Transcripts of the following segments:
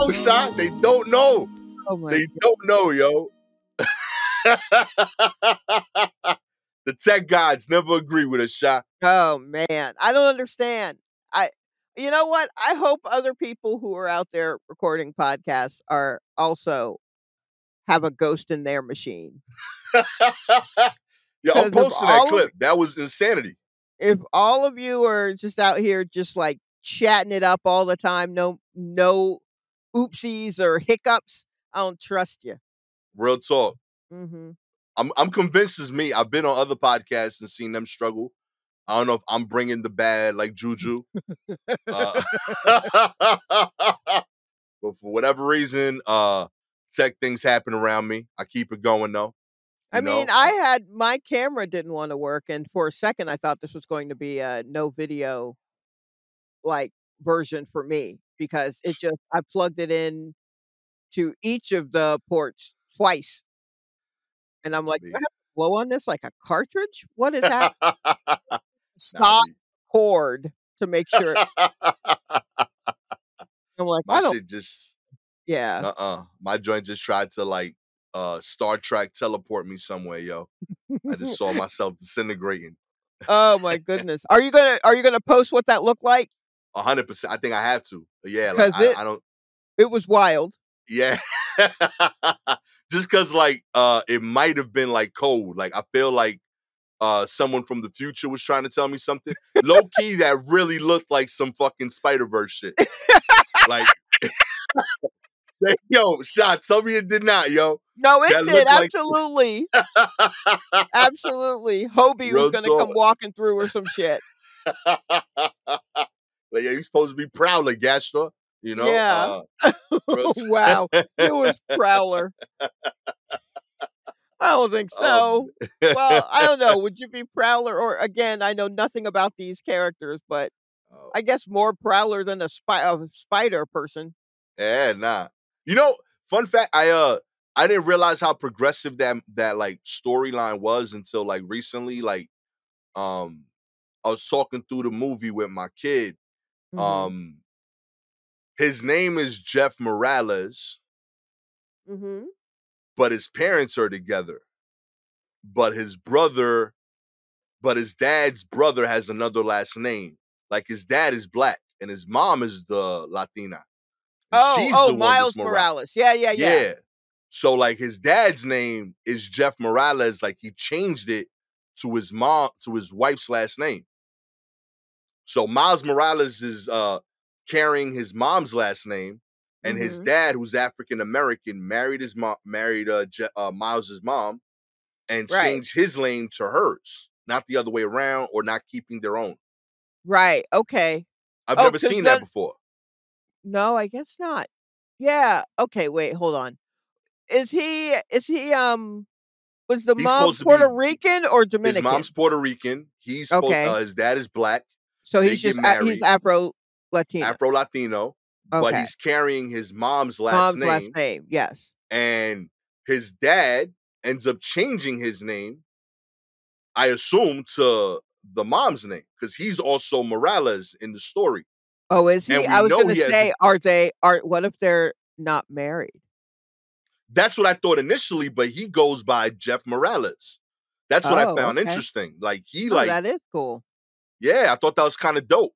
know, oh, Shot. They don't know. Oh They God. don't know, yo. the tech gods never agree with a shot. Oh man, I don't understand. I you know what? I hope other people who are out there recording podcasts are also have a ghost in their machine. Yo, Because I'm of posting that of- clip. That was insanity. If all of you are just out here just like chatting it up all the time, no no oopsies or hiccups, I don't trust you. Real talk. Mm-hmm. I'm I'm convinced it's me. I've been on other podcasts and seen them struggle. I don't know if I'm bringing the bad like Juju. Uh, but for whatever reason, uh, tech things happen around me. I keep it going though. I you know? mean, I had my camera didn't want to work, and for a second, I thought this was going to be a no video like version for me because it just I plugged it in to each of the ports twice, and I'm like, Me. I have to blow on this like a cartridge? What is that? Stop cord to make sure." I'm like, My I don't. shit just Yeah. uh uh My joint just tried to like uh Star Trek teleport me somewhere, yo. I just saw myself disintegrating. oh my goodness. Are you gonna Are you gonna post what that looked like? A hundred percent. I think I have to. Yeah, like 'Cause I, it- I don't It was wild. yeah. just cause like uh it might have been like cold. Like I feel like uh someone from the future was trying to tell me something. Low key that really looked like some fucking Spider-Verse shit. like Yo, shot, tell me it did not, yo. No, it That did looked like- absolutely. Absolutely. Hobie Real was going to come walking through or some shit. Like, yeah, you supposed to be Prowler, Gastor. You know? Yeah. Uh, wow. It was Prowler. I don't think so. um, Well, I don't know. Would you be Prowler or again, I know nothing about these characters, but oh, I guess more Prowler than a, spy- a spider person. yeah, nah. You know, fun fact, I uh I didn't realize how progressive that that like storyline was until like recently. Like, um, I was talking through the movie with my kid. Mhm. Um, his name is Jeff Morales. mm-hmm. but his parents are together. But his brother, but his dad's brother has another last name. Like his dad is black and his mom is the Latina. And Oh, oh, Miles Morales. Morales. Yeah, yeah, Yeah. yeah. So like his dad's name is Jeff Morales. Like he changed it to his mom to his wife's last name. So Miles Morales is uh carrying his mom's last name, and his Mhm. dad, who's African American, married his mom, married uh, Je- uh Miles's mom, and Right. changed his name to hers, not the other way around, or not keeping their own. Right. Okay. I've Oh, never seen then- that before. No, I guess not. Yeah. Okay, wait, hold on. Is he is he um was the He's mom supposed to be- Puerto Rican or Dominican? His mom's Puerto Rican. He's supposed, Okay. uh, his dad is black, so he's just a- he's. Afro Latino. Afro Latino, but he's carrying his mom's last Mom's name, last name. Yes. and his dad ends up changing his name. I assume to the mom's name because he's also Morales in the story. Oh, is he? I was going to he has say, are they? Are what if they're not married? That's what I thought initially, but he goes by Jeff Morales. That's what Oh, I found okay. interesting. Like he Oh, like, that is cool. Yeah, I thought that was kind of dope.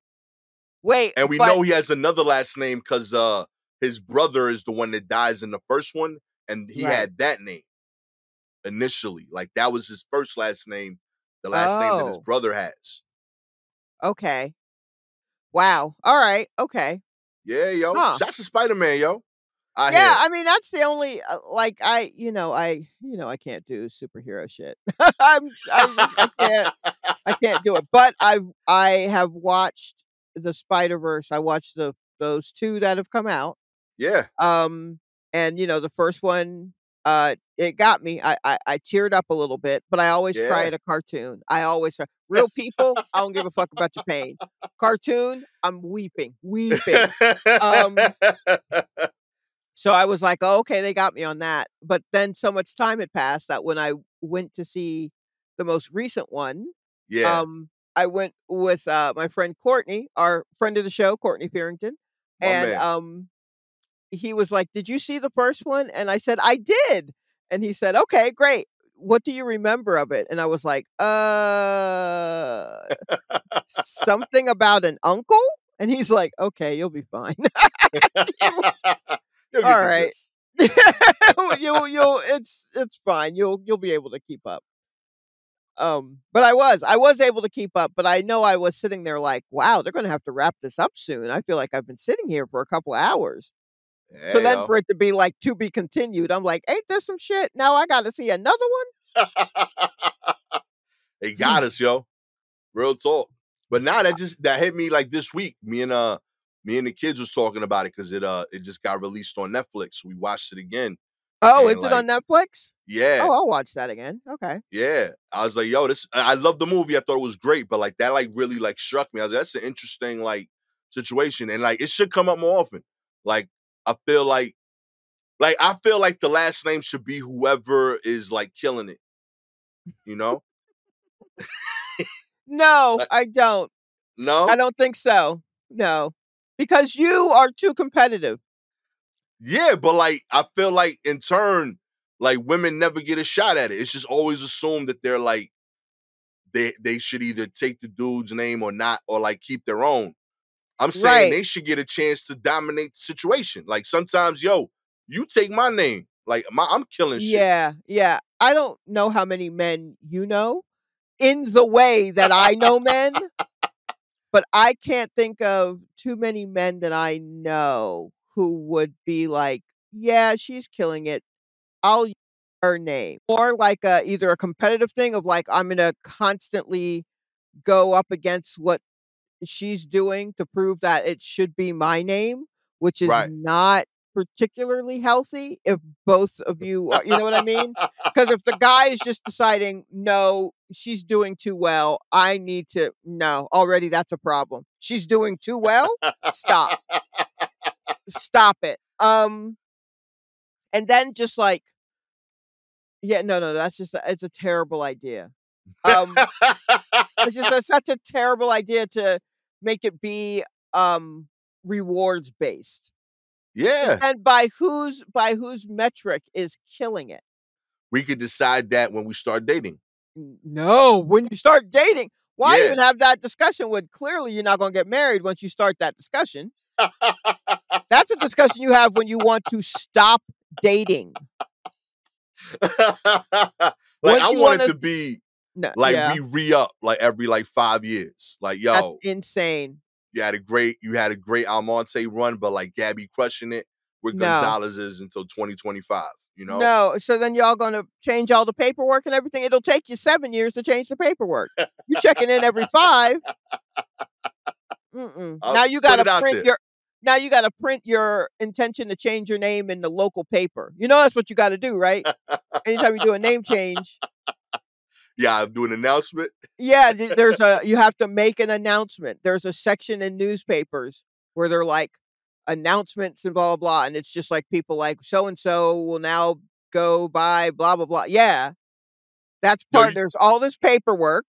Wait, And we but- know he has another last name because uh his brother is the one that dies in the first one, and he Right. had that name initially. Like that was his first last name, the last name that his Oh. brother has. Okay. Wow. All right. Okay. Yeah, yo. Huh. Shots to Spider Man, yo. I yeah. I mean that's the only uh, like I you know I you know I can't do superhero shit. I'm I, I can't I can't do it. But I've I have watched the Spider Verse. I watched the those two that have come out. Yeah. Um and you know the first one uh it got me. I I, I teared up a little bit, but I always cry at a cartoon. I always cry. Real people, I don't give a fuck about your pain. Cartoon, I'm weeping, weeping. Um, So I was like, oh, okay, they got me on that. But then so much time had passed that when I went to see the most recent one, yeah. um, I went with uh, my friend Courtney, our friend of the show, Courtney Farrington, My and man. um, he was like, "Did you see the first one?" And I said, "I did." And he said, "Okay, great. What do you remember of it?" And I was like, "Uh, something about an uncle." And he's like, "Okay, you'll be fine." You'll All right. you'll you'll it's it's fine. You'll you'll be able to keep up. Um, but I was I was able to keep up, but I know I was sitting there like, wow, they're gonna have to wrap this up soon. I feel like I've been sitting here for a couple of hours. So Hey, then yo. for it to be like to be continued, I'm like, ain't this some shit? Now I gotta see another one. they got us, yo. Real talk. But now that just that hit me like this week. Me and uh me and the kids was talking about it because it uh it just got released on Netflix. We watched it again. Oh, is it on Netflix? Yeah, Oh, I'll watch that again. Okay. yeah. I was like, yo, this I I love the movie. I thought it was great, but like that like really like struck me. I was like, that's an interesting like situation. And like it should come up more often. Like I feel like like I feel like the last name should be whoever is like killing it. You know? No, Like- I don't. No? I don't think so. No. Because you are too competitive. Yeah, but like I feel like in turn, like women never get a shot at it. It's just always assumed that they're like they they should either take the dude's name or not, or like keep their own. I'm saying Right. they should get a chance to dominate the situation. Like sometimes, yo, you take my name. Like my I'm killing shit. Yeah, yeah. I don't know how many men you know in the way that I know men, but I can't think of too many men that I know who would be like, yeah, she's killing it. I'll use her name. Or like a, either a competitive thing of like, I'm going to constantly go up against what she's doing to prove that it should be my name, which is Right. not particularly healthy if both of you are, you know what I mean? Because if the guy is just deciding, no, she's doing too well, I need to, no, already that's a problem. She's doing too well, stop, stop it. Um, and then just like, yeah, no, no, that's just, a, it's a terrible idea. Um, it's just such a terrible idea to make it be um rewards based yeah. and by whose by whose metric is killing it We could decide that when we start dating. No when you start dating why Yeah. even have that discussion when clearly you're not going to get married once you start that discussion? That's a discussion you have when you want to stop dating. Like Once I want it wanna be no like yeah, we re-up like every like five years. Like, that's yo, insane. You had a great you had a great Almonte run, but like Gabby crushing it with No. Gonzalez is until 2025, you know? no so then y'all going to change all the paperwork and everything it'll take you seven years to change the paperwork You're checking in every five now you got to print your now you got to print your intention to change your name in the local paper. You know that's what you got to do, right? Anytime you do a name change, Yeah, I'll do an announcement. yeah, there's a you have to make an announcement. There's a section in newspapers where they're like announcements and blah blah blah, and it's just like people like so and so will now go by blah blah blah. Yeah, that's part. you- there's all this paperwork,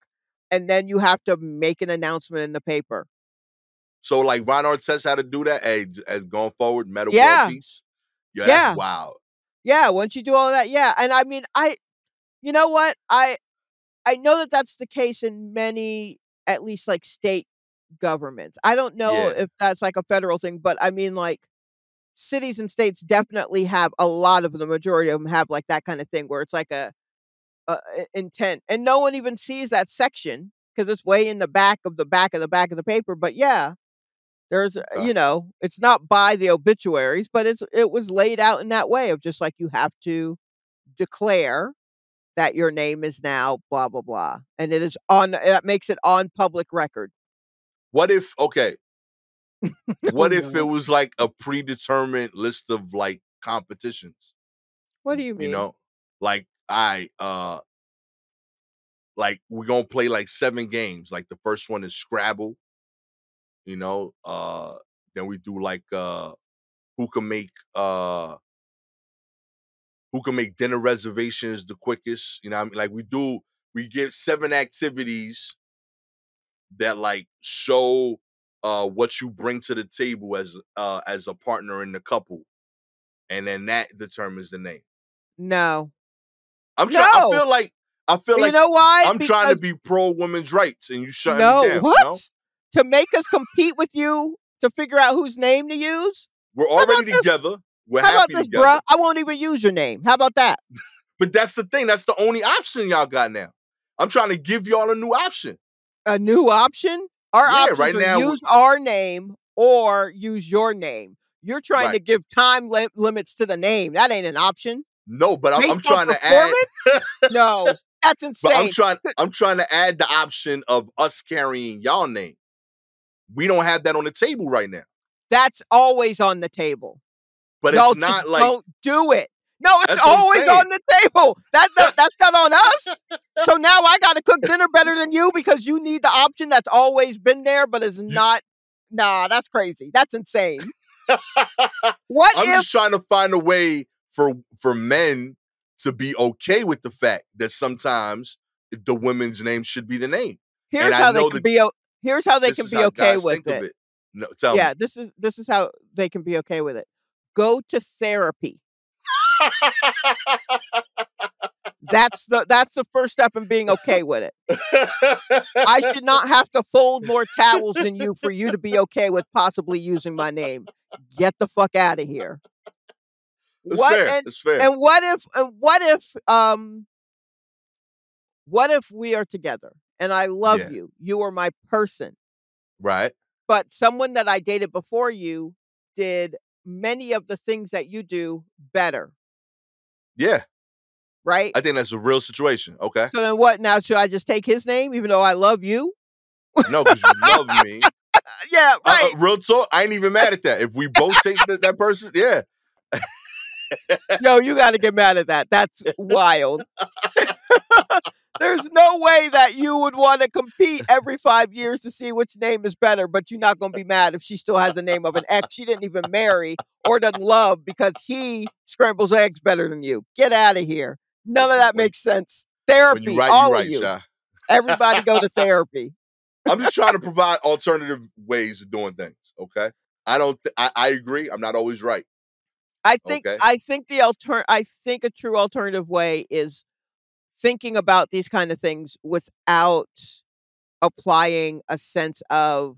and then you have to make an announcement in the paper. So like Ron Artest how to do that as, as going forward, metal Yeah. peace. Yo, Yeah. wow. Yeah, once you do all that, yeah. And I mean, I, you know what? I, I know that that's the case in many, at least like state governments. I don't know Yeah. if that's like a federal thing, but I mean, like cities and states definitely have a lot of the majority of them have like that kind of thing where it's like a intent, and no one even sees that section because it's way in the back of the back of the back of the paper. But yeah. There's, uh, you know, it's not by the obituaries, but it's it was laid out in that way of just like you have to declare that your name is now blah blah blah, and it is on. That makes it on public record. What if okay? What if it was like a predetermined list of like competitions? What do you mean? You know, like I uh like we're gonna play like seven games. Like the first one is Scrabble. You know, uh then we do like uh who can make uh who can make dinner reservations the quickest. You know, I mean, like we do we get seven activities that like show uh what you bring to the table as uh as a partner in the couple and then that determines the name. No. I'm trying. I feel like I feel you like know why? I'm trying to be pro women's rights, and you shut no, me down. No what? You know? To make us compete with you to figure out whose name to use? We're about already this? together. We're How about happy this, together. bruh? I won't even use your name. How about that? But that's the thing. That's the only option y'all got now. I'm trying to give y'all a new option. A new option? Our Yeah, options right now- use our name or use your name. You're trying to give time li- limits to the name. That ain't an option. No, but I'm, I'm trying to add. no, that's insane. But I'm trying. I'm trying to add the option of us carrying y'all name. We don't have that on the table right now. that's always on the table. But it's not like don't do it. No, it's That's always on the table. That, that that's not on us. So now I got to cook dinner better than you because you need the option that's always been there, but is not. Nah, that's crazy. That's insane. What I'm if just trying to find a way for for men to be okay with the fact that sometimes the women's name should be the name. here's how they can be? o- Here's how they can be okay with of it. No, tell Yeah, this is this is how they can be okay with it. Go to therapy. That's the that's the first step in being okay with it. I should not have to fold more towels than you for you to be okay with possibly using my name. Get the fuck out of here. It's what fair. and, it's fair. and what if and what if um what if we are together and I love Yeah. you. You are my person. right. But someone that I dated before you did many of the things that you do better, Yeah. right? I think that's a real situation. Okay. so then what now should I just take his name even though I love you? No, because you love me. Yeah, Uh, right. uh, real talk. I ain't even mad at that. If we both take that, that person, yeah. Yo, you got to get mad at that. That's wild. There's no way that you would want to compete every five years to see which name is better, but you're not going to be mad if she still has the name of an ex she didn't even marry or doesn't love because he scrambles eggs better than you. Get out of here. None of that makes sense. Therapy, right, all you of you. Everybody go to therapy. I'm just trying to provide alternative ways of doing things. Okay. I don't. Th- I, I agree. I'm not always right. I think Okay. I think the alter I think a true alternative way is thinking about these kind of things without applying a sense of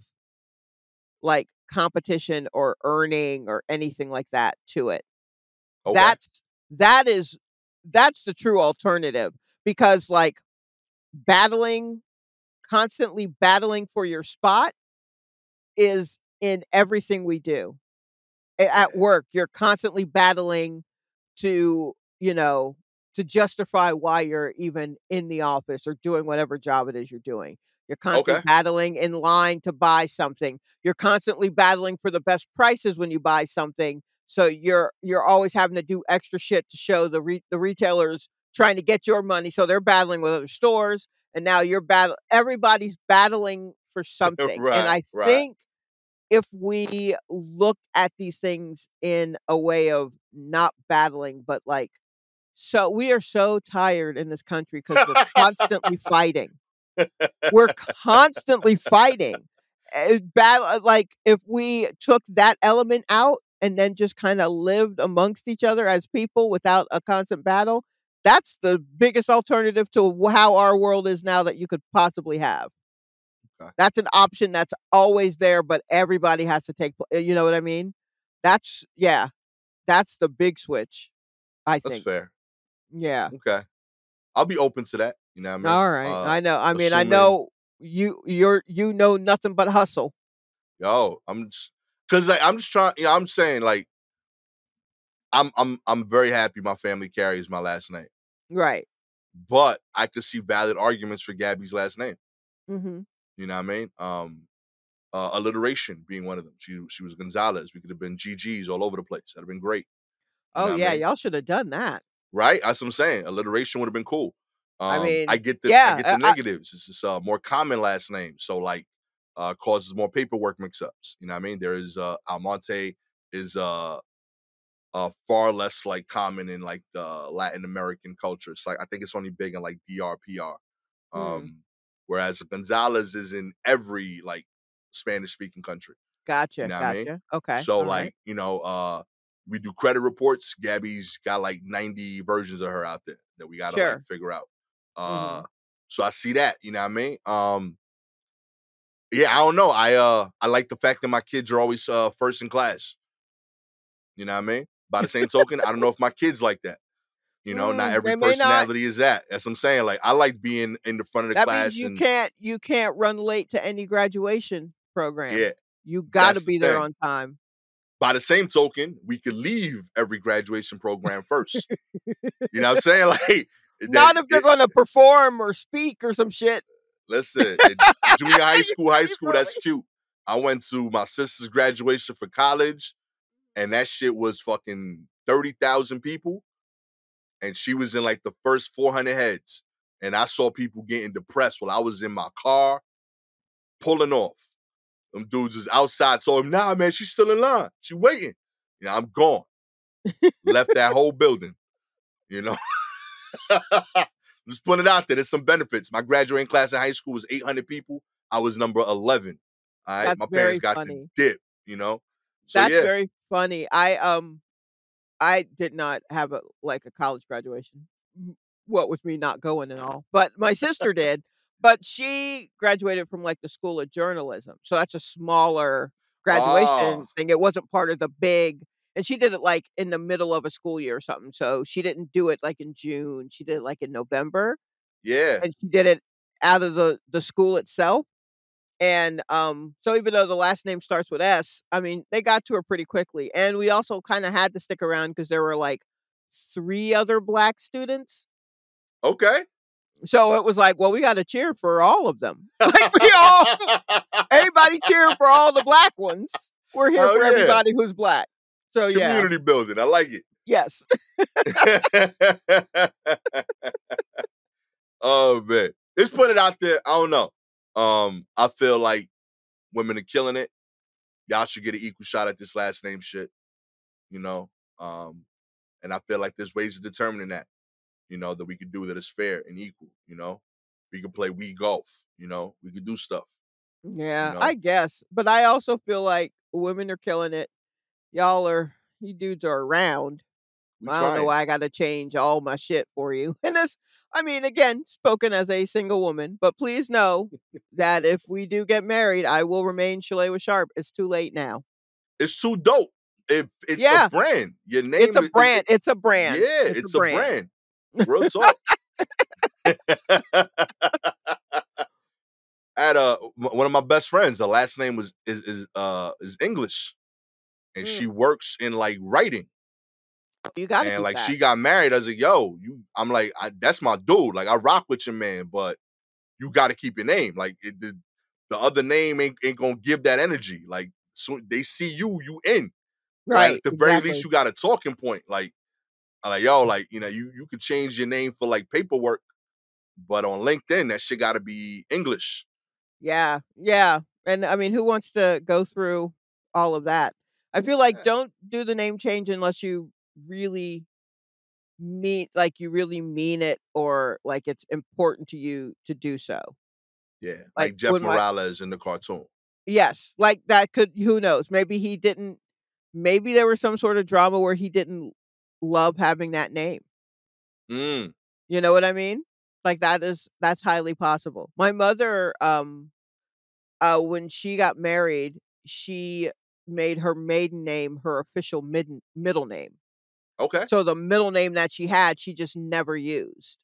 like competition or earning or anything like that to it. Okay. That's that is that's the true alternative because like battling constantly battling for your spot is in everything we do. At work, you're constantly battling to, you know, to justify why you're even in the office or doing whatever job it is you're doing. You're constantly Okay. battling in line to buy something. You're constantly battling for the best prices when you buy something. So you're you're always having to do extra shit to show the re- the retailers trying to get your money. So they're battling with other stores, and now you're battle. Everybody's battling for something, and I right. think if we look at these things in a way of not battling, but like, so we are so tired in this country because we're constantly fighting. We're constantly fighting. Uh, Battle like if we took that element out and then just kind of lived amongst each other as people without a constant battle, that's the biggest alternative to how our world is now that you could possibly have. Okay. That's an option that's always there, but everybody has to take. You know what I mean? That's yeah, that's the big switch. I That's think. fair. Yeah. Okay. I'll be open to that. You know what I mean? All right. Uh, I know. I mean, I know you. You're you know nothing but hustle. Yo, I'm just because like, I'm just trying. You know, I'm saying like, I'm I'm I'm very happy my family carries my last name, Right. but I could see valid arguments for Gabby's last name. Mm-hmm. You know what I mean? Um, uh, alliteration being one of them. She she was Gonzalez. We could have been GGs all over the place. That'd have been great. You Oh what I yeah, mean? y'all should have done that. Right? That's what I'm saying. Alliteration would have been cool. I Um, mean, I get the yeah, I get the uh, I- negatives. This is a more common last name, so like uh, causes more paperwork mix-ups. You know what I mean? There is uh, Almonte is uh, uh, far less like common in like the Latin American culture. It's like I think it's only big in like DRPR. Um, Mm. Whereas Gonzalez is in every like Spanish speaking country. Gotcha. know what gotcha. I mean? Okay. so all right. like you know, uh, we do credit reports. Gabby's got like 90 versions of her out there that we gotta Sure. like figure out. Uh Mhm. so I see that, you know what I mean? Um yeah, I don't know. I uh I like the fact that my kids are always uh first in class. You know what I mean? By the same token, I don't know if my kids like that. You know, not Mm, every they may not. personality is that. That's what I'm saying. Like I like being in the front of the That class means you and can't you can't run late to any graduation program. yeah. You got to be the there thing. on time. By the same token, we could leave every graduation program first. you know what I'm saying? Like Not if they're going to perform or speak or some shit. Listen, it- junior high school, high school, that's cute. I went to my sister's graduation for college, and that shit was fucking 30,000 people. And she was in like the first 400 heads. And I saw people getting depressed while I was in my car pulling off. Them dudes is outside. Told him, nah, man, she's still in line. She waiting. You know, I'm gone. Left that whole building. You know? Just putting it out there. There's some benefits. My graduating class in high school was 800 people. I was number 11. All right. That's My parents got funny. the dip, you know? So, That's yeah. very funny. I um I did not have a like a college graduation. What with me not going and all. But my sister did. But she graduated from like the School of Journalism. So that's a smaller graduation Ah. thing. It wasn't part of the big and she did it like in the middle of a school year or something. So she didn't do it like in June. She did it like in November yeah. and she did it out of the the school itself and um so even though the last name starts with s i mean they got to her pretty quickly and we also kind of had to stick around because there were like three other black students Okay. So it was like well we got to cheer for all of them like we all everybody cheer for all the black ones we're here Hell for yeah. everybody who's black so yeah Community building. I like it. yes oh man, let's put it out there. I don't know. Um, I feel like women are killing it. Y'all should get an equal shot at this last name shit. You know, um, and I feel like there's ways of determining that. You know that we could do that is fair and equal. You know, we could play we golf. You know, we could do stuff. Yeah, know? I guess. But I also feel like women are killing it. Y'all are you dudes are around. We I don't know why I gotta change all my shit for you. And this I mean, again, spoken as a single woman, but please know that if we do get married, I will remain Shalewa Sharpe. It's too late now. It's too dope. If it's Yeah. a brand, your name. It's a brand. It's a brand. Yeah, it's, a brand. Real talk. I had a one of my best friends. the last name was is is uh is English, and Mm. she works in like writing. You gotta and like that. she got married. I was like, yo, you. I'm like, I, that's my dude. Like I rock with your man, but you got to keep your name. Like it, the the other name ain't ain't gonna give that energy. Like so they see you, you in. Like, right. at the very least, you got a talking point. Like, I'm like, yo, like, you know, you you could change your name for like paperwork, but on LinkedIn, that shit gotta be English. Yeah, yeah. And I mean, who wants to go through all of that? I feel like don't do the name change unless you really mean like you really mean it or like it's important to you to do so. Yeah. Like, Like, Jeff Morales in the cartoon. Yes, like that could who knows? Maybe he didn't maybe there was some sort of drama where he didn't love having that name. Mm. You know what I mean? Like that is that's highly possible. My mother, um, uh, when she got married, she made her maiden name her official mid- middle name. Okay. So the middle name that she had, she just never used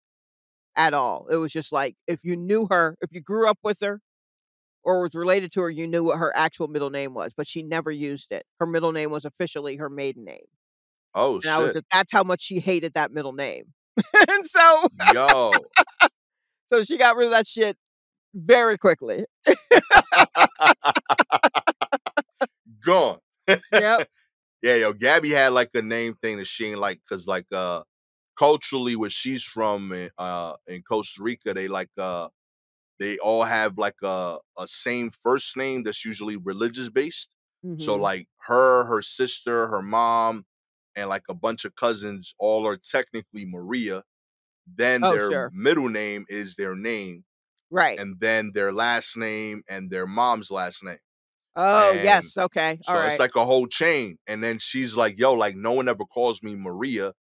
at all. It was just like if you knew her, if you grew up with her or was related to her, you knew what her actual middle name was, but she never used it. Her middle name was officially her maiden name. Oh And I was shit. that's how much she hated that middle name. and so Yo. so she got rid of that shit very quickly. Gone. Yep. Yeah, yo, Gabby had like a name thing that she ain't like, cause like uh culturally where she's from in, uh in Costa Rica, they like uh they all have like a a same first name that's usually religious based. So Mhm. like her, her sister, her mom, and like a bunch of cousins all are technically Maria. Then Oh, their sure. middle name is their name, right. and then their last name and their mom's last name. Oh, And yes. Okay. So All right. it's like a whole chain. And then she's like, yo, like no one ever calls me Maria,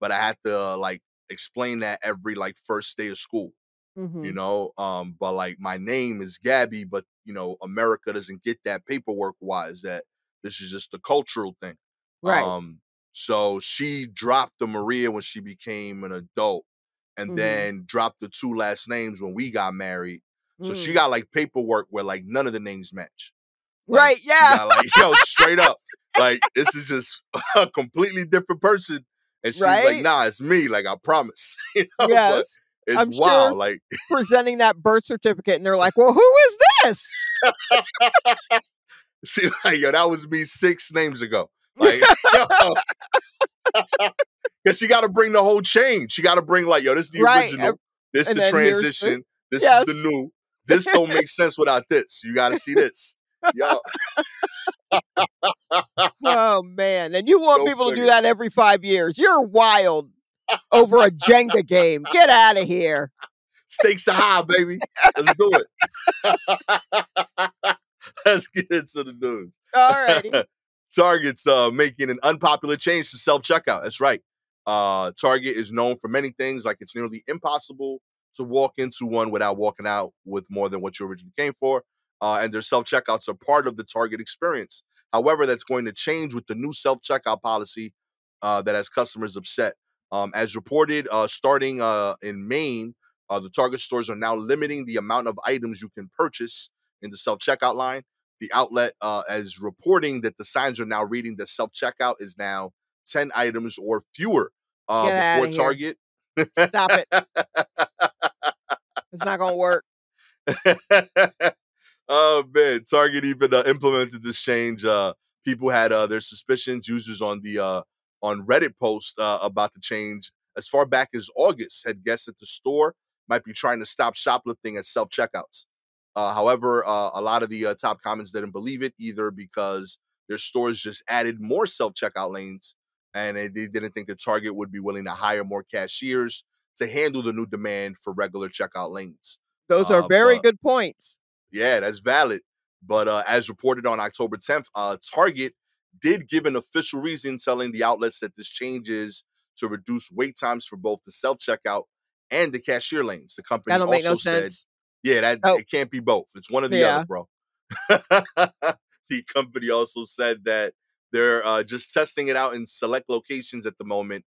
but I had to uh, like explain that every like first day of school, Mhm. you know? Um, but like my name is Gabby, but you know, America doesn't get that paperwork wise that this is just a cultural thing. Right. Um, so she dropped the Maria when she became an adult and Mhm. then dropped the two last names when we got married. So she Mm. got like paperwork where like none of the names match. Right. Yeah. got, like, yo, straight up. Like, this is just a completely different person. And she's like, nah, it's me. Like, I promise. you know? But it's I'm wild. sure- Like, Presenting that birth certificate, and they're like, "Well, who is this?" she like, yo, that was me six names ago. Like, because she got to bring the whole chain. She got to bring like, yo, this is the Right, original. This and the transition. This Yes. is the new. This don't make sense without this. You got to see this. Yo, oh man! And you want Go people to do that every five years? You're wild over a Jenga game. Get out of here. stakes are high, baby. Let's do it. Let's get into the news. All righty. Target's uh, making an unpopular change to self checkout. That's right. Uh, Target is known for many things, like it's nearly impossible to walk into one without walking out with more than what you originally came for. Uh, and their self checkouts are part of the Target experience. However, that's going to change with the new self checkout policy uh, that has customers upset. Um, as reported, uh, starting uh, in Maine, uh, the Target stores are now limiting the amount of items you can purchase in the self checkout line. The outlet uh, is reporting that the signs are now reading that self checkout is now 10 items or fewer. Uh, before. Target, Stop it. It's not gonna work. oh man, Target even uh, implemented this change. Uh, people had uh, their suspicions. Users on the uh, on Reddit post uh, about the change as far back as August had guessed that the store might be trying to stop shoplifting at self checkouts. Uh, however, uh, a lot of the uh, top comments didn't believe it either because their stores just added more self checkout lanes, and they, didn't think that Target would be willing to hire more cashiers to handle the new demand for regular checkout lanes. Those Uh, are very but- good points. Yeah, that's valid. But uh, as reported on October 10th, uh, Target did give an official reason telling the outlets that this change is to reduce wait times for both the self checkout and the cashier lanes. The company That don't make also no said, sense. "Yeah, that Oh. it can't be both. It's one or the Yeah. other, bro." the company also said that they're uh, just testing it out in select locations at the moment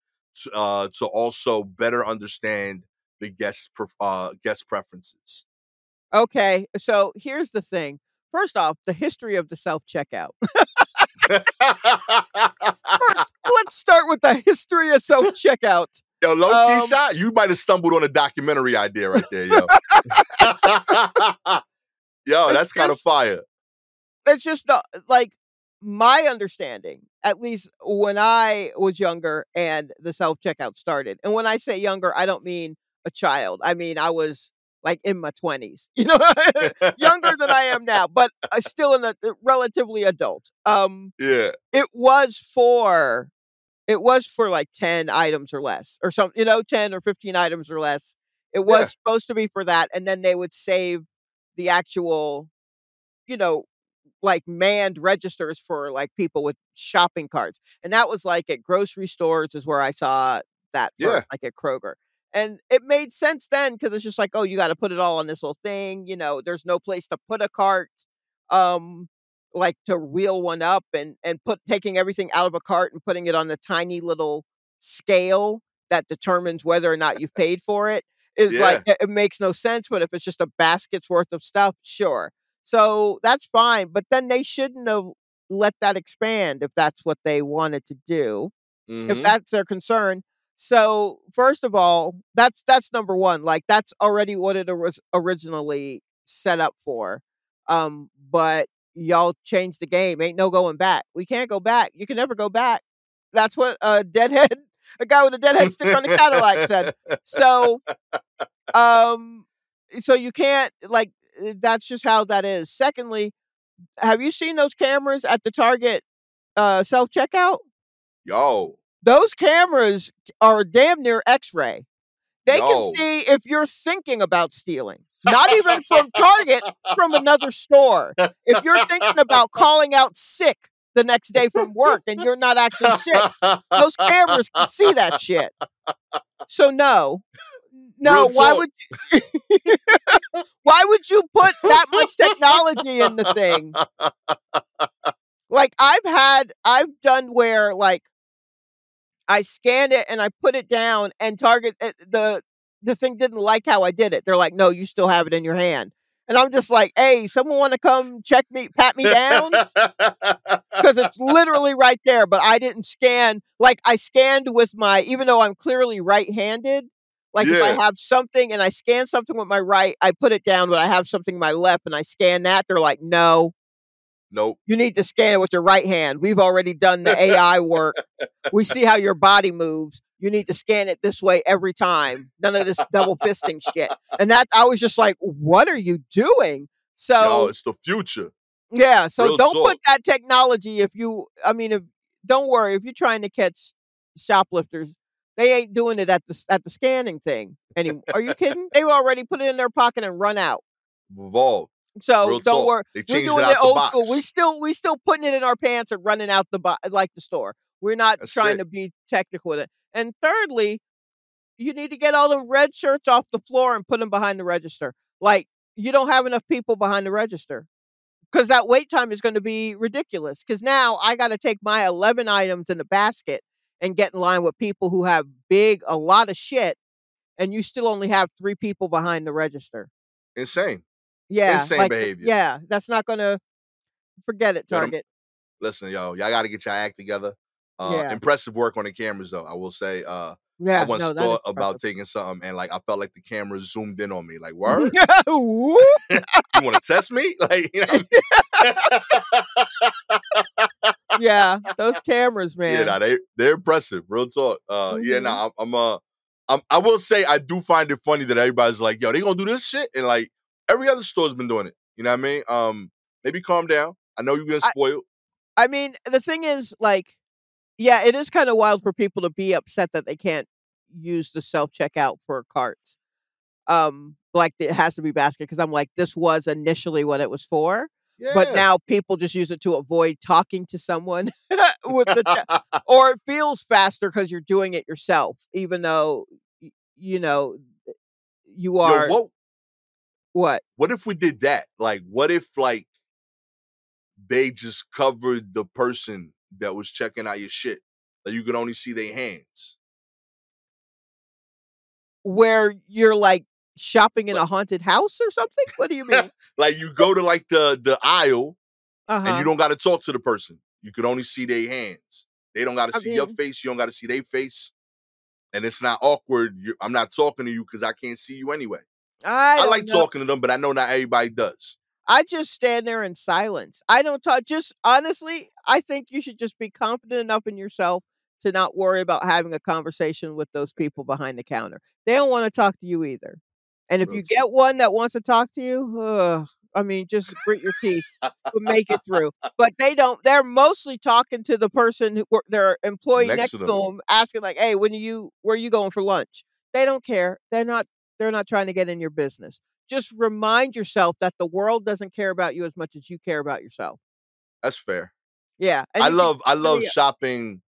to, uh, to also better understand the guest pref- uh, guest preferences. Okay, so here's the thing. First off, the history of the self checkout. Let's start with the history of self checkout. Yo, low key Um, shot. You might have stumbled on a documentary idea right there, yo. yo, that's kind of fire. It's just not like my understanding, at least when I was younger and the self checkout started. And when I say younger, I don't mean a child. I mean I was like in my twenties, you know, younger than I am now, but uh, still in a relatively adult. Um, Yeah, it was for it was for like 10 items or less or something you know 10 or 15 items or less it was Yeah. supposed to be for that and then they would save the actual you know like manned registers for like people with shopping carts and that was like at grocery stores is where i saw that Yeah. first, like at kroger and it made sense then because it's just like oh you got to put it all on this little thing you know there's no place to put a cart um like to wheel one up and and put taking everything out of a cart and putting it on the tiny little scale that determines whether or not you've paid for it is like it, it makes no sense but if it's just a basket's worth of stuff sure so that's fine but then they shouldn't have let that expand if that's what they wanted to do if Mhm. that's their concern. So first of all, that's that's number one. Like that's already what it was originally set up for. Um, but y'all changed the game. Ain't no going back. We can't go back. You can never go back. That's what a deadhead, a guy with a deadhead stick on the Cadillac said. So, um, so you can't like. uh, That's just how that is. Secondly, have you seen those cameras at the Target uh, self checkout? Yo, those cameras are damn near x-ray They Yo. can see if you're thinking about stealing. Not even from Target, from another store. If you're thinking about calling out sick the next day from work and you're not actually sick, those cameras can see that shit. So no. No, Real why talk. would you Why would you put that much technology in the thing? Like I've had I've done where like I scanned it and I put it down and Target uh, the the thing didn't like how I did it. They're like, "No, you still have it in your hand." And I'm just like, "Hey, someone want to come check me, pat me down?" because it's literally right there. But I didn't scan like I scanned with my, even though I'm clearly right-handed. Like if I have something and I scan something with my right, I put it down. But I have something with my left and I scan that. They're like, "No, nope. you need to scan it with your right hand. We've already done the AI work. We see how your body moves. You need to scan it this way every time. None of this double fisting shit." And that I was just like, "What are you doing?" So Yo, it's the future. yeah, so Real don't talk. put that technology if you I mean if don't worry if you're trying to catch shoplifters, they ain't doing it at the at the scanning thing anymore. Are you kidding? They've already put it in their pocket and run out. Evolve. So Real don't talk. worry. They We're doing it old box. school. We still we still putting it in our pants and running out the bo- like the store. We're not That's trying it. to be technical with it. And thirdly, you need to get all the red shirts off the floor and put them behind the register. Like you don't have enough people behind the register because that wait time is going to be ridiculous. Because now I got to take my 11 items in the basket and get in line with people who have big, a lot of shit, and you still only have three people behind the register. Insane. Yeah, Insane like, behavior. Yeah, that's not to forget it. Yo, them- Target. Listen, yo, y'all got to get your act together. Uh, Yeah. Impressive work on the cameras, though. I will say. Uh, Yeah, I once no, thought about taking something, and like I felt like the camera zoomed in on me. Like, word, you want to test me? Like, you know, what yeah, those cameras, I mean? yeah, man. nah, they they're impressive. Real talk. Uh, yeah, Mhm. nah, I'm, I'm uh, I'm, I will say I do find it funny that everybody's like, yo, they gonna do this shit, and like every other store's been doing it. You know what I mean? Um, maybe calm down. I know you've been I- spoiled. I mean, the thing is, like, yeah, it is kind of wild for people to be upset that they can't use the self checkout for carts. Um, like it has to be basket because I'm like, this was initially what it was for, yeah. but now people just use it to avoid talking to someone with the che- or it feels faster because you're doing it yourself, even though you know you are Yo, what what what if we did that? Like, what if like they just covered the person that was checking out your shit? Like you could only see their hands. where you're like shopping in a haunted house or something. What do you mean? Like you go to like the the aisle Uh-huh. and you don't got to talk to the person. You could only see their hands. They don't got to I see your face. You don't got to see their face. And it's not awkward. you I'm not talking to you because I can't see you anyway. I, I, like know. talking to them, but I know not everybody does. I just stand there in silence. I don't talk. Just honestly, I think you should just be confident enough in yourself to not worry about having a conversation with those people behind the counter. They don't want to talk to you either. And if you get one that wants to talk to you, ugh, I mean, just grit your teeth, make it through. But they don't. They're mostly talking to the person who their employee Next next, to to them. them, asking like, "Hey, when are you? Where are you going for lunch?" They don't care. They're not. They're not trying to get in your business. Just remind yourself that the world doesn't care about you as much as you care about yourself. That's fair. Yeah, and I love I love really- shopping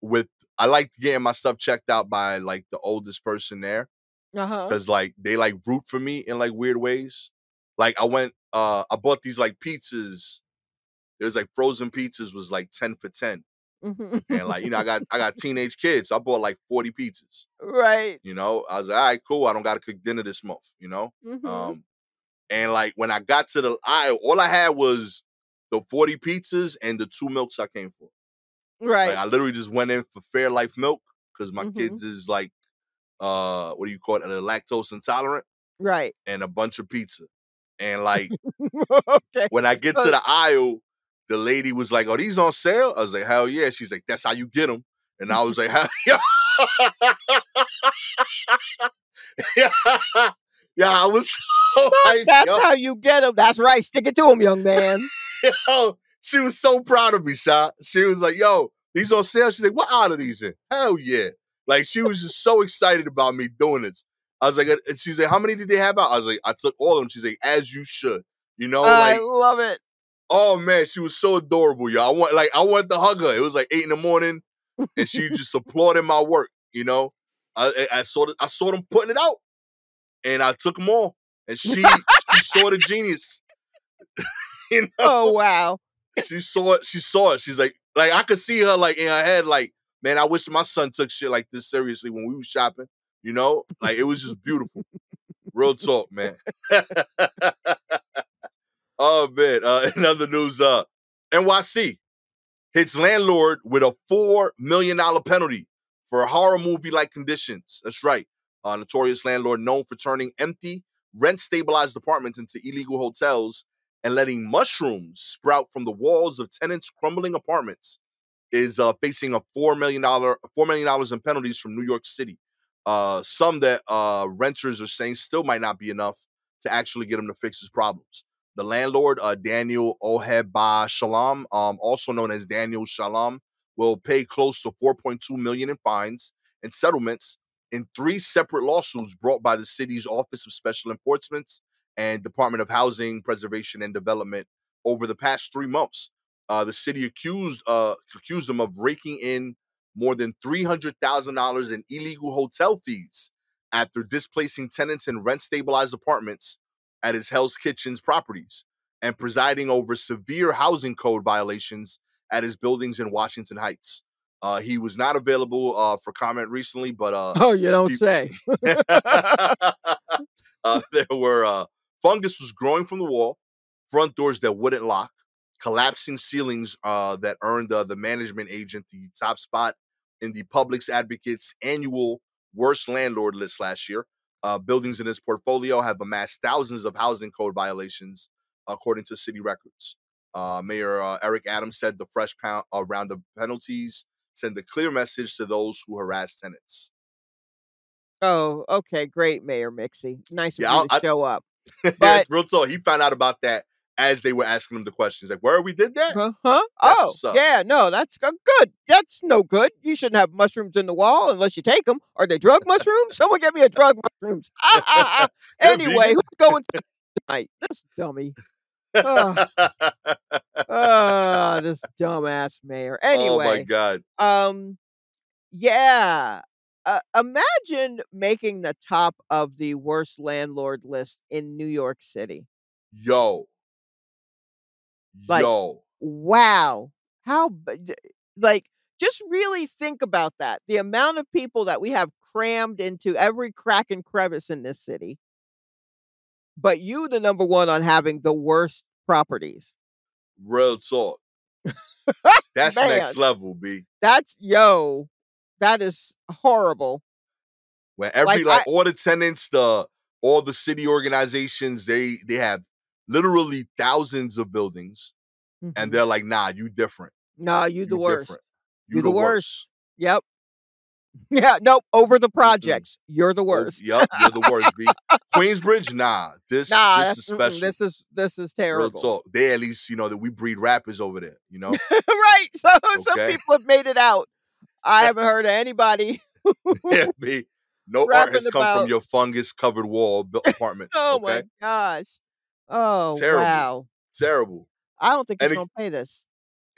with I like getting my stuff checked out by like the oldest person there Uh-huh. because like they like root for me in like weird ways. Like I went uh I bought these like pizzas. There's like frozen pizzas was like 10 for 10. Mhm. And like, you know, I got I got teenage kids. I bought like 40 pizzas. right. You know, I was like, all right, cool. I don't gotta cook dinner this month, you know? Mhm. Um, and like when I got to the aisle, all I had was the 40 pizzas and the two milks I came for. right. Like I literally just went in for Fairlife milk because my Mhm. kids is like, uh, what do you call it? They're lactose intolerant right. and a bunch of pizza. And like okay. when I get to the aisle, the lady was like, "Are these on sale?" I was like, "Hell yeah!" She's like, "That's how you get them." And I was like, "Hell yeah!" yeah, yeah. I was so hyped, That's yo. how you get them. That's right. Stick it to them, young man. yo, she was so proud of me, shot. She was like, yo, these on sale. She's like, what aisle are these in? Hell yeah. Like she was just so excited about me doing this. I was like, and she's like, how many did they have out? I was like, I took all of them. She's like, as you should. You know, I like, love it. Oh man, she was so adorable, y'all. I want like I wanted to hug her. It was like eight in the morning, and she just applauded my work. You know, I I saw the, I saw them putting it out, and I took them all, and she she saw the genius. you know, Oh wow. she saw it. She saw it. She's like, like I could see her like in her head, like, man, I wish my son took shit like this seriously when we was shopping. You know, like it was just beautiful. Real talk, man. Oh man. Uh, in other news, uh, NYC hits landlord with a four million dollar penalty for horror movie like conditions. That's right. A notorious landlord known for turning empty, rent stabilized apartments into illegal hotels and letting mushrooms sprout from the walls of tenants' crumbling apartments is uh, facing a four million dollar four million dollars in penalties from New York City. Uh, some that uh, renters are saying still might not be enough to actually get him to fix his problems. The landlord, uh, Daniel Ohebshalom, um, also known as Daniel Shalom, will pay close to 4.2 million in fines and settlements in three separate lawsuits brought by the city's Office of Special Enforcement and Department of Housing, Preservation, and Development over the past three months. Uh, the city accused uh, accused them of raking in more than three hundred thousand dollars in illegal hotel fees after displacing tenants in rent stabilized apartments at his Hell's Kitchens properties and presiding over severe housing code violations at his buildings in Washington Heights. Uh, he was not available uh, for comment recently, but uh, Oh, you don't He- say. uh, there were uh, fungus was growing from the wall, front doors that wouldn't lock, collapsing ceilings uh, that earned uh, the management agent the top spot in the Public's Advocates annual worst landlord list last year. Uh, buildings in his portfolio have amassed thousands of housing code violations, according to city records. Uh, Mayor uh, Eric Adams said the fresh pound, uh, round of penalties send a clear message to those who harass tenants. Oh, okay, great, Mayor Mixie. Nice of Yeah, you I'll- to I- show up. Yeah, real talk. He found out about that as they were asking him the questions. Like, where we did that? Huh? huh? Oh, yeah, no, that's go- good. That's no good. You shouldn't have mushrooms in the wall unless you take them. Are they drug mushrooms? Someone get me a drug mushrooms. Ah, ah, ah. Anyway, who's going to tonight? This dummy. Oh, ah, this dumbass mayor. Anyway, oh my god. um, yeah. Uh, imagine making the top of the worst landlord list in New York City. Yo. Like- Yo. wow how like just really think about that the amount of people that we have crammed into every crack and crevice in this city but you the number one on having the worst properties Real talk. That's Man. next level, B. that's yo that is horrible Where every Like, like, I- all the tenants, the all the city organizations, they they have literally thousands of buildings, and Mhm. they're like, nah, you different. Nah, you the You worst different. You the worst. yep yeah nope over the projects you're the Oh, worst Yep, you're the worst, B. Queensbridge, nah. This nah this is special. this is this is terrible talk. They at least, you know, that we breed rappers over there, you know? right so some people have made it out i haven't heard of anybody yeah, B. No art has come about- from your fungus covered wall built apartments. Oh okay? my gosh. Oh Terrible. wow. Terrible. I don't think he's And gonna pay this.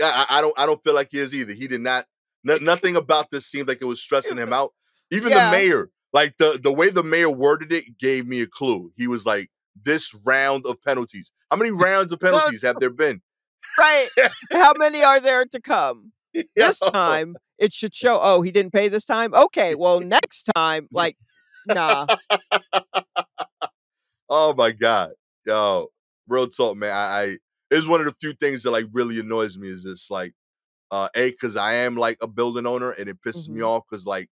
I, I don't I don't feel like he is either. He did not no, nothing about this seemed like it was stressing him out. Even Yeah. the mayor, like the the way the mayor worded it gave me a clue. He was like, this round of penalties. How many rounds of penalties have there been? Right. How many are there to come? This Yo. time it should show, oh, he didn't pay this time? Okay, well next time, like, nah. Oh my god, yo, real talk, man. I, I it's one of the few things that like really annoys me is this like, uh, a because I am like a building owner and it pisses me Mhm. off because like,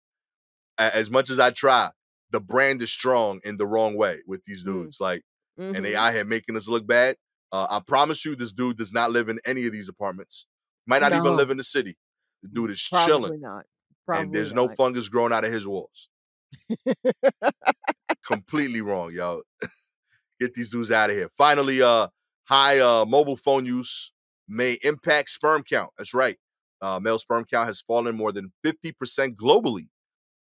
a- as much as I try, the brand is strong in the wrong way with these Mm. dudes. Like, and they Mhm. out here making us look bad. Uh, I promise you, this dude does not live in any of these apartments. Might not even live in the city. The dude is chilling. Probably chilling, not. Probably and there's no fungus growing out of his walls. completely wrong, yo. Get these dudes out of here. Finally, uh, high uh mobile phone use may impact sperm count. That's right. Uh, male sperm count has fallen more than 50% globally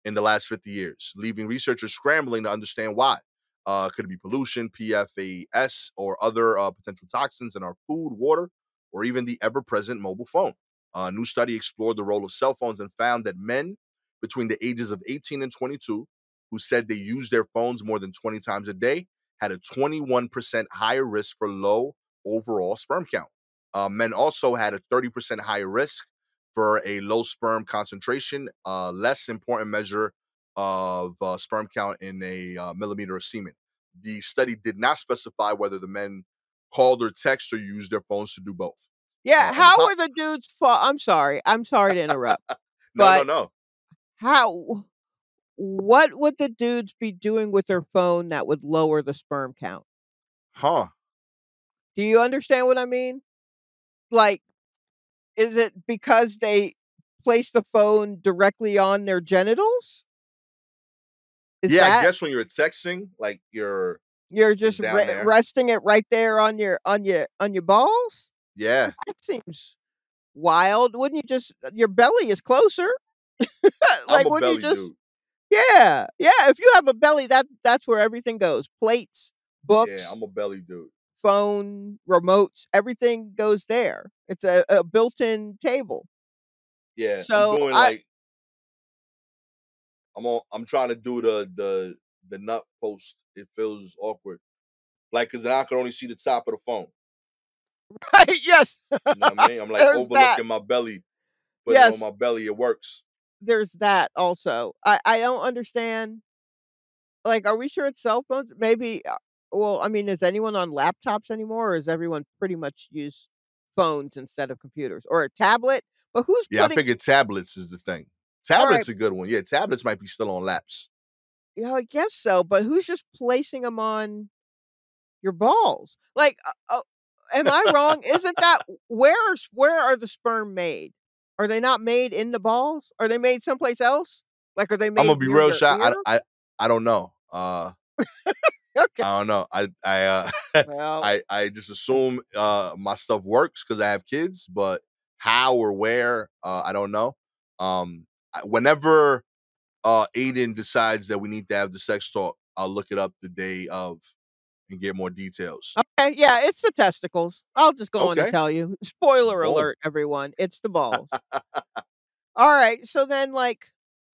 in the last 50 years, leaving researchers scrambling to understand why. Uh, could it be pollution, PFAS, or other uh, potential toxins in our food, water, or even the ever present mobile phone? A new study explored the role of cell phones and found that men between the ages of 18 and 22 who said they use their phones more than 20 times a day had a 21% higher risk for low overall sperm count. Uh, men also had a 30% higher risk for a low sperm concentration, uh, less important measure of uh, sperm count in a uh, millimeter of semen. The study did not specify whether the men called or text or used their phones to do both. Yeah, Uh, how were the dudes? Fa- I'm sorry. I'm sorry to interrupt. No, no, no. how? What would the dudes be doing with their phone that would lower the sperm count? Huh. Do you understand what I mean? Like, is it because they place the phone directly on their genitals? Is yeah, that I guess when you're texting, like you're, you're just re- resting it right there on your on your on your balls? yeah, That seems wild. Wouldn't you just uh, your belly is closer? Like wouldn't you just dude. Yeah. Yeah, if you have a belly that that's where everything goes. Plates, books, Yeah, I'm a belly dude. phone, remotes, everything goes there. It's a, a built-in table. Yeah, So, I'm doing I- like I'm on. I'm trying to do the the the nut post. It feels awkward, like because then I can only see the top of the phone. Right? Yes. You know what I mean? I'm like There's overlooking that. my belly, but Yes. on my belly it works. There's that also. I I don't understand. Like, are we sure it's cell phones? Maybe. uh, Well, I mean, is anyone on laptops anymore, or is everyone pretty much use phones instead of computers or a tablet? But who's Yeah, I putting? figured tablets is the thing. All right. Tablets a good one. Yeah, tablets might be still on laps. Yeah, I guess so. But who's just placing them on your balls? Like, uh, uh, am I wrong? Isn't that where? Where are the sperm made? Are they not made in the balls? Are they made someplace else? Like, are they made? I'm gonna be real shot. I? I I don't know. Uh, Okay. I don't know. I I uh, Well, I I just assume uh my stuff works because I have kids, but how or where uh, I don't know. Um, whenever uh Aiden decides that we need to have the sex talk, I'll look it up the day of and get more details. okay, yeah, it's the testicles. I'll just go on and tell you. Spoiler Boom. alert, everyone. It's the balls. All right. So then, like,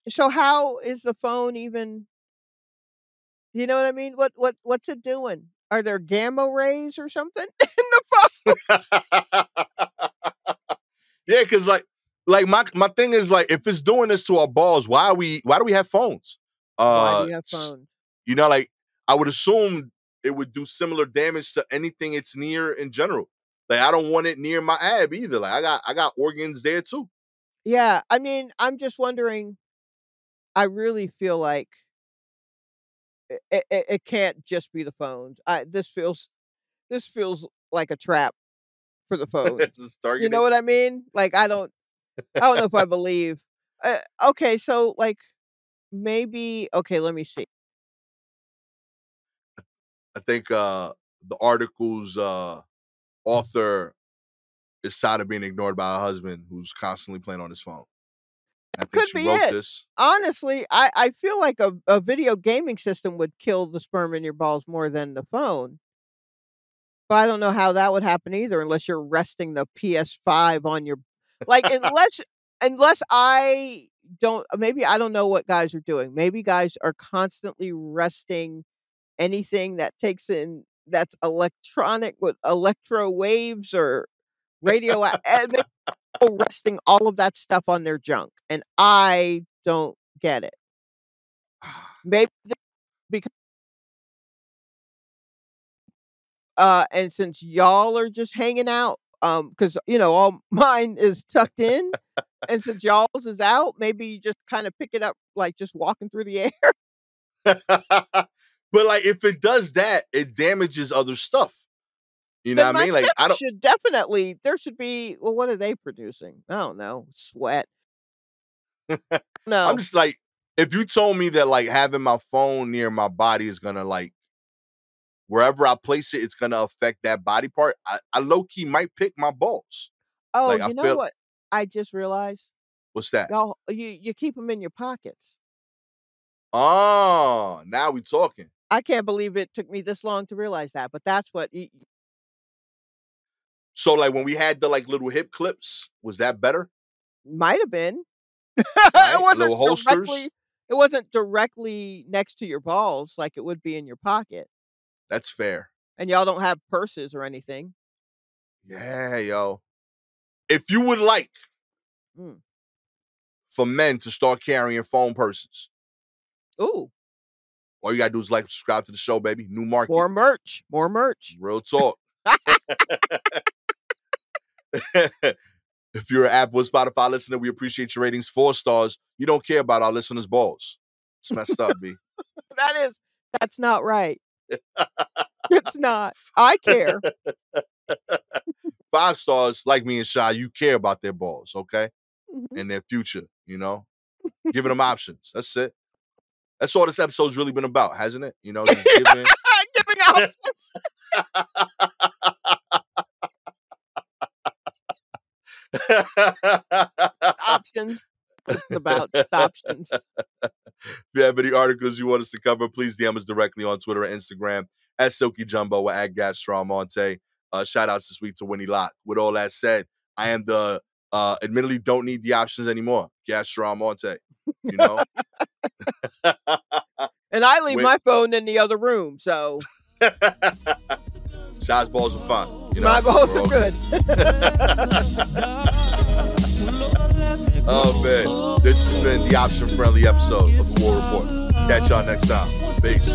so how is the phone even? You know what I mean? What what what's it doing? Are there gamma rays or something in the phone? yeah, because like like my my thing is like if it's doing this to our balls, why are we why do we have phones? Uh, Why do you have phones? you know, like I would assume it would do similar damage to anything it's near in general. Like I don't want it near my ab either. Like I got I got organs there too. Yeah, I mean, I'm just wondering. I really feel like it, it, it can't just be the phones. I this feels this feels like a trap for the phones. You know what I mean? Like I don't I don't know if I believe. Uh, okay, so like maybe okay, let me see. I think uh the article's uh author is tired of being ignored by her husband who's constantly playing on his phone. I Could be it. this. Honestly, I I feel like a, a video gaming system would kill the sperm in your balls more than the phone. But I don't know how that would happen either unless you're resting the PS5 on your like unless unless I don't maybe I don't know what guys are doing. Maybe guys are constantly resting anything that takes in that's electronic with electro waves or radio maybe resting all of that stuff on their junk and I don't get it. Maybe because uh and since y'all are just hanging out um because you know all mine is tucked in and since y'all's is out maybe you just kind of pick it up like just walking through the air but like if it does that, it damages other stuff. You know Then what I mean? Like I don't should definitely there should be well what are they producing i don't know sweat no I'm just like, if you told me that like having my phone near my body is gonna like wherever I place it, it's gonna affect that body part, I, I low key might pick my balls. oh like, you know feel- what i just realized What's that? you you keep them in your pockets Oh, now we talking. I can't believe it took me this long to realize that, but that's what y- So like when we had the like little hip clips, was that better? might have been. Right, it wasn't little holsters. directly. It wasn't directly next to your balls like it would be in your pocket. That's fair. And y'all don't have purses or anything. Yeah, yo. If you would like Mm. for men to start carrying phone purses, Ooh, all you gotta do is like subscribe to the show, baby. New market. more merch, more merch. Real talk. if you're an Apple or Spotify listener, we appreciate your ratings. Four stars. You don't care about our listeners' balls. It's messed up, B. That is, that's not right. it's not. I care. Five stars, like me and Shy, you care about their balls, okay? Mhm. And their future, you know? Giving them options. That's it. That's all this episode's really been about, hasn't it? You know, giving. Giving options. options. It's about options. If you have any articles you want us to cover, please DM us directly on Twitter and Instagram at Silky Jumbo or at Gastor Almonte. Uh, shout outs this week to Winnie Locke. With all that said, I am the uh, admittedly don't need the options anymore. Gastor Almonte. You know? And I leave Wait. my phone in the other room, so Shy's balls are fun. You know? my balls We're good. Oh man, this has been the option friendly episode of the War Report. Catch y'all next time. Peace.